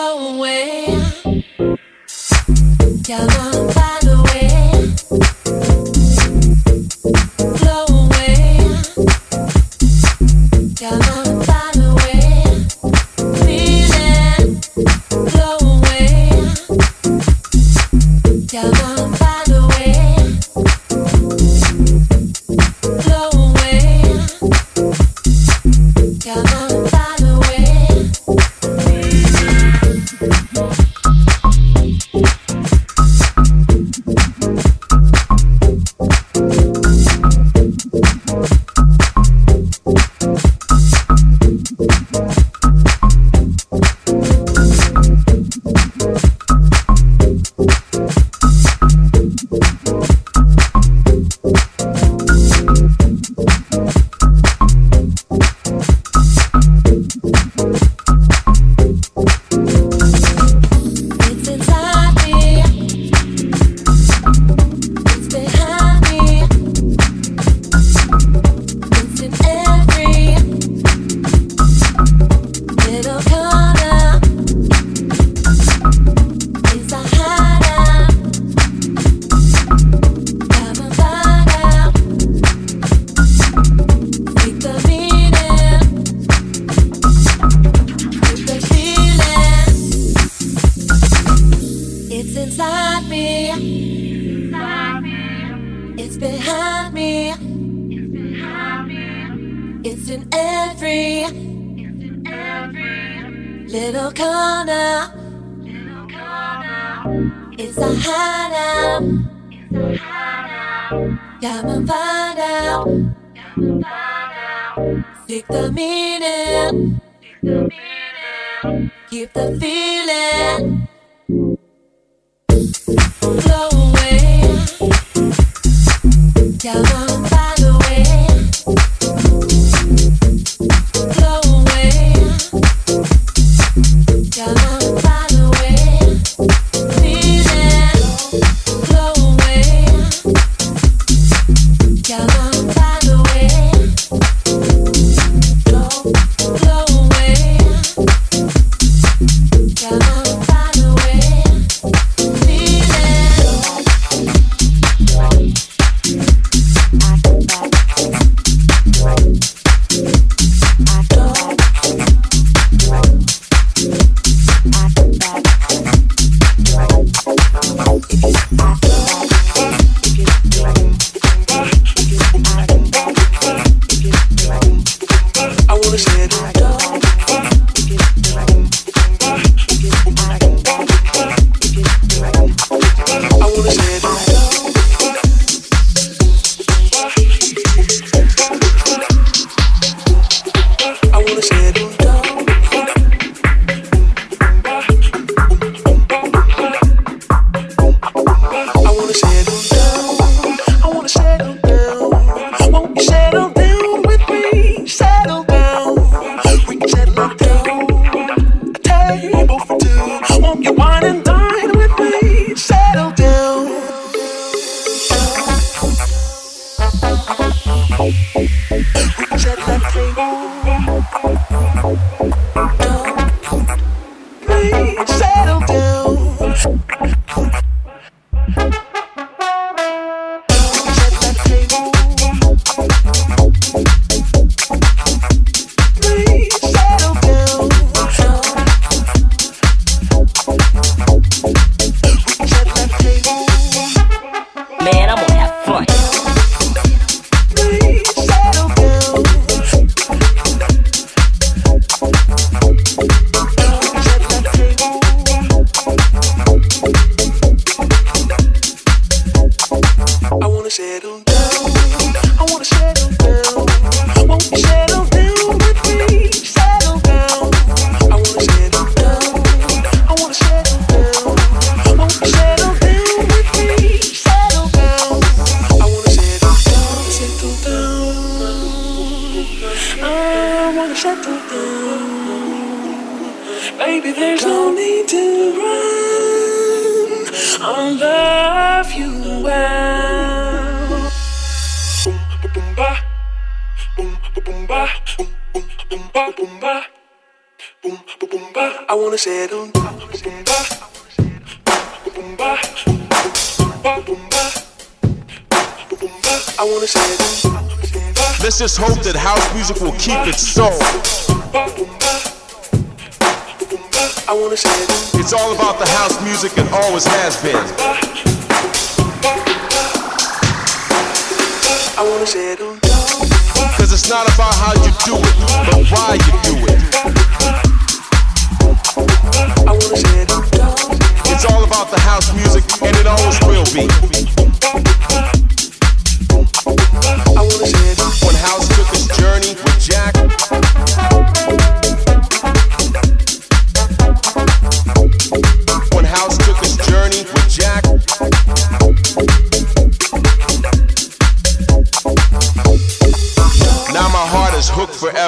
away. Yeah. Just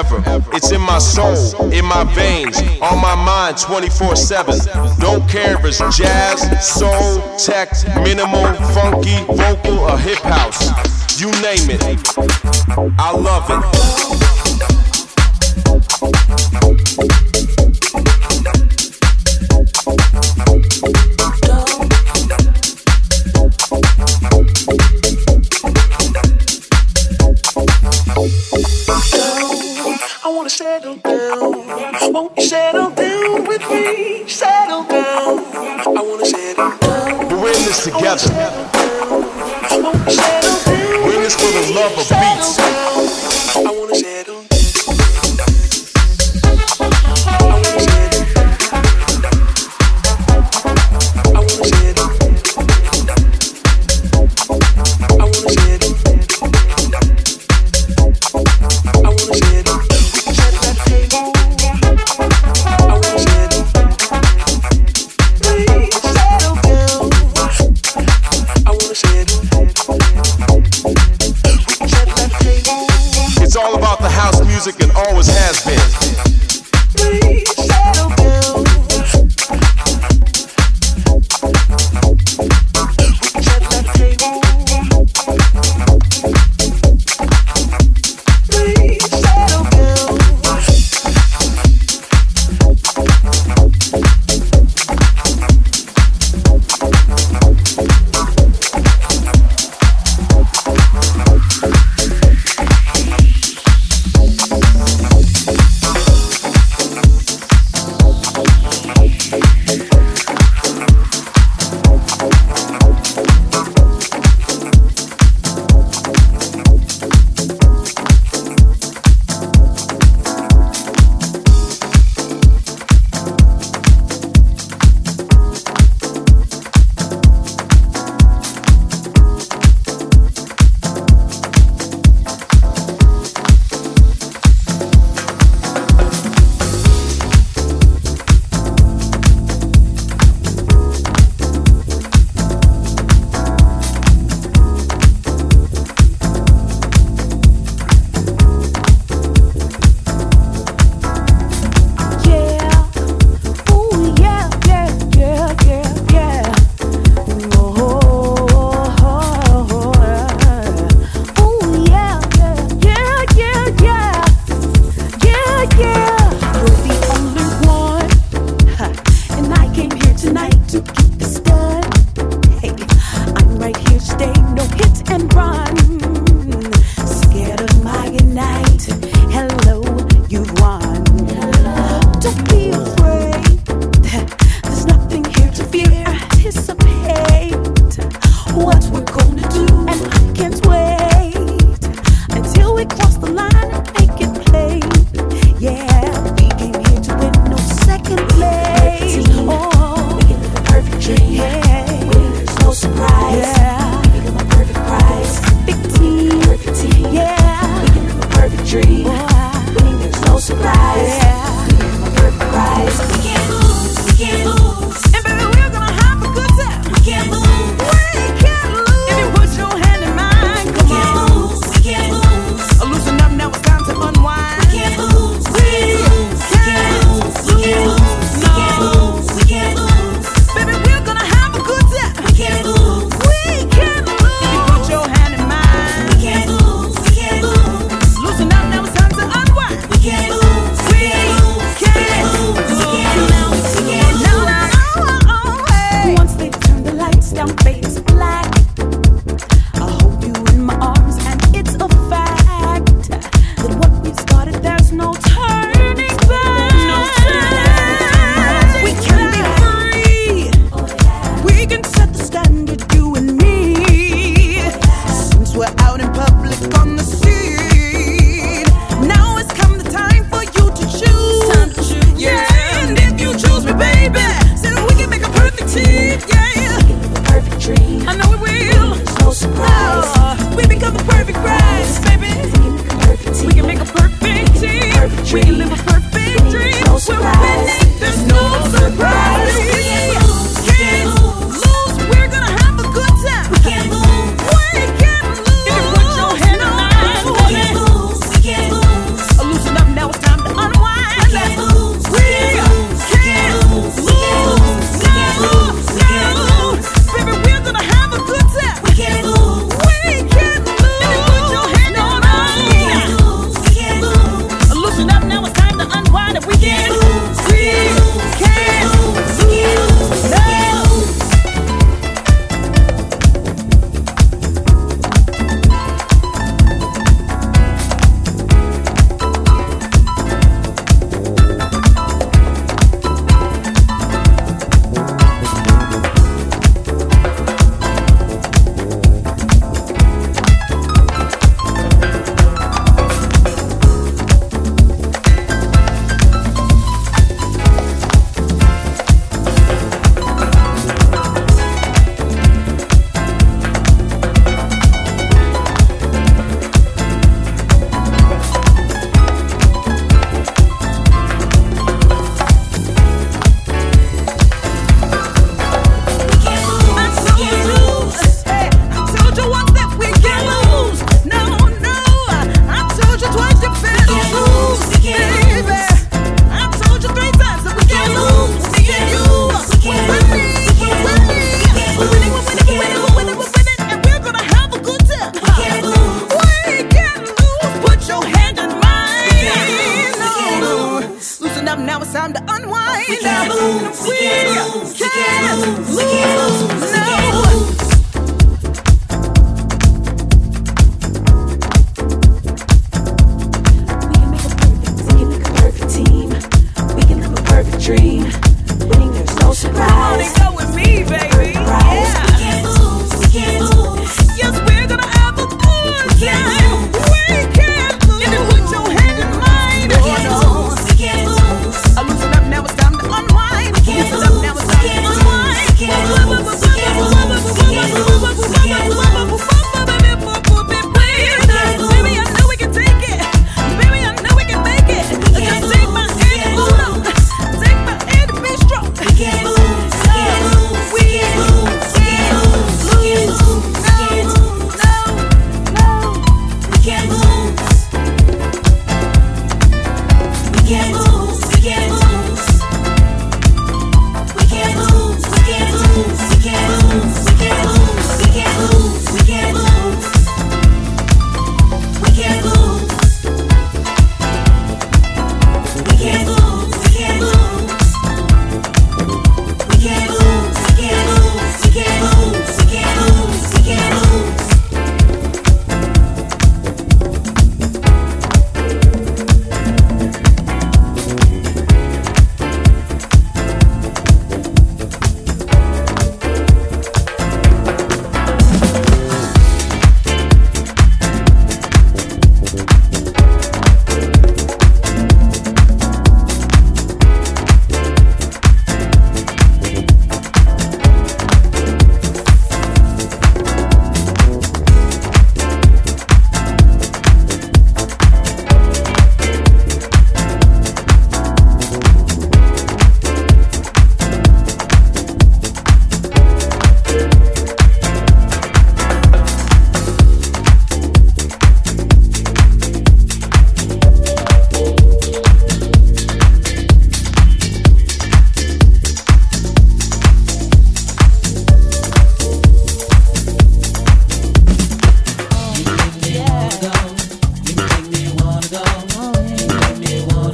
forever. It's in my soul, in my veins, on my mind 24 7. Don't care if it's jazz, soul, tech, minimal, funky, vocal, or hip house. You name it. I love it. Won't you settle down with me? Settle down. I wanna settle down. We're in this together. We're in this for the love of beats.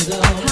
Go.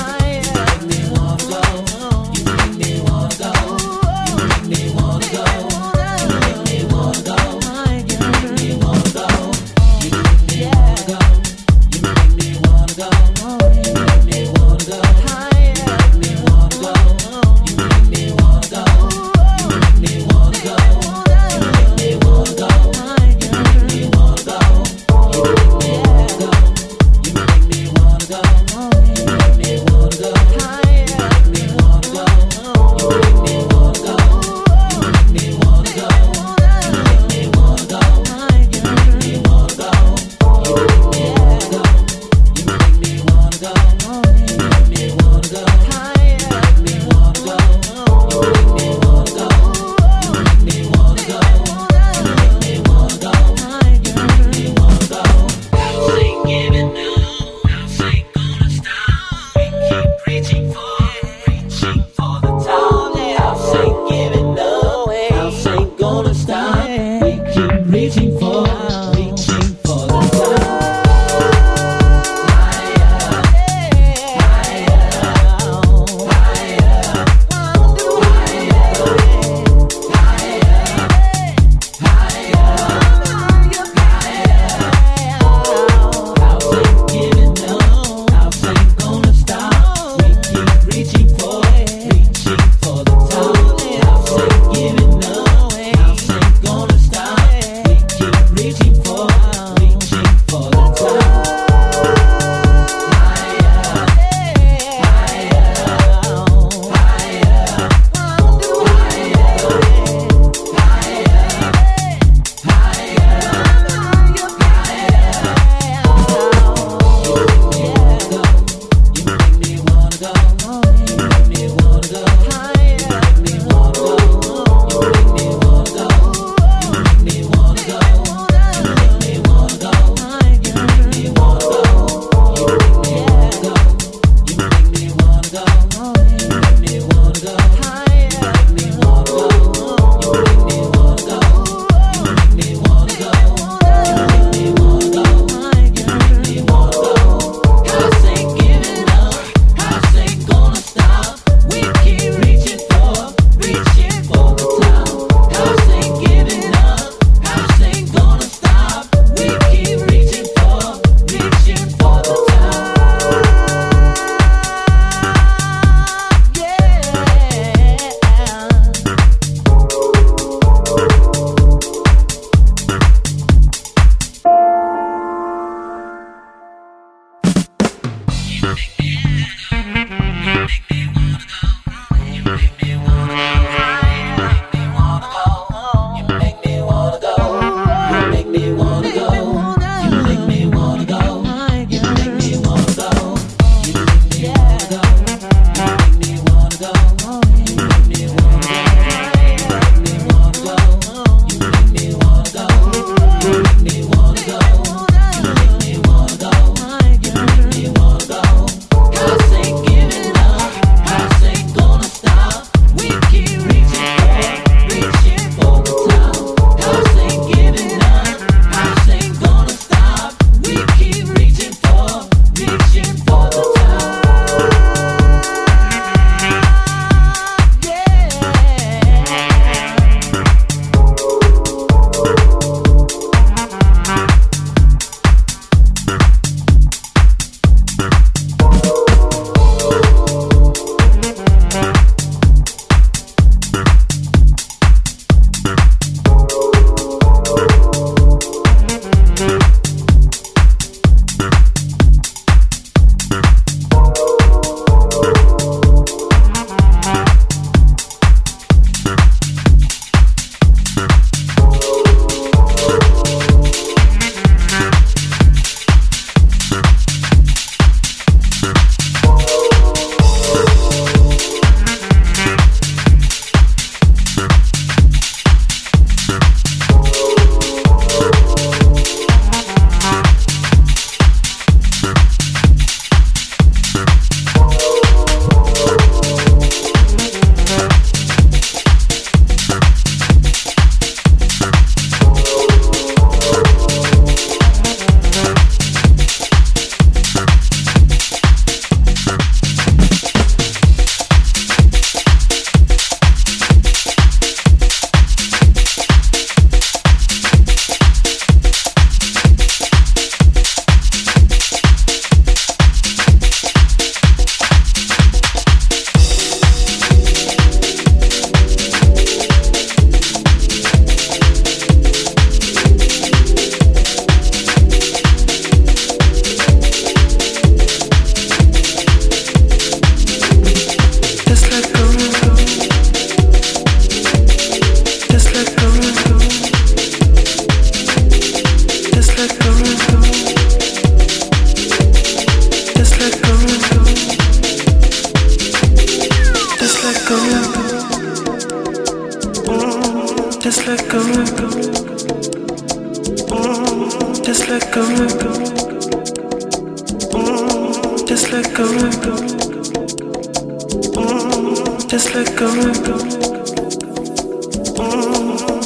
Mm, just let go and go.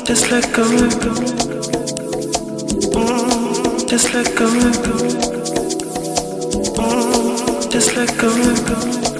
Just let go and go. Just let go and go. Just let go and go.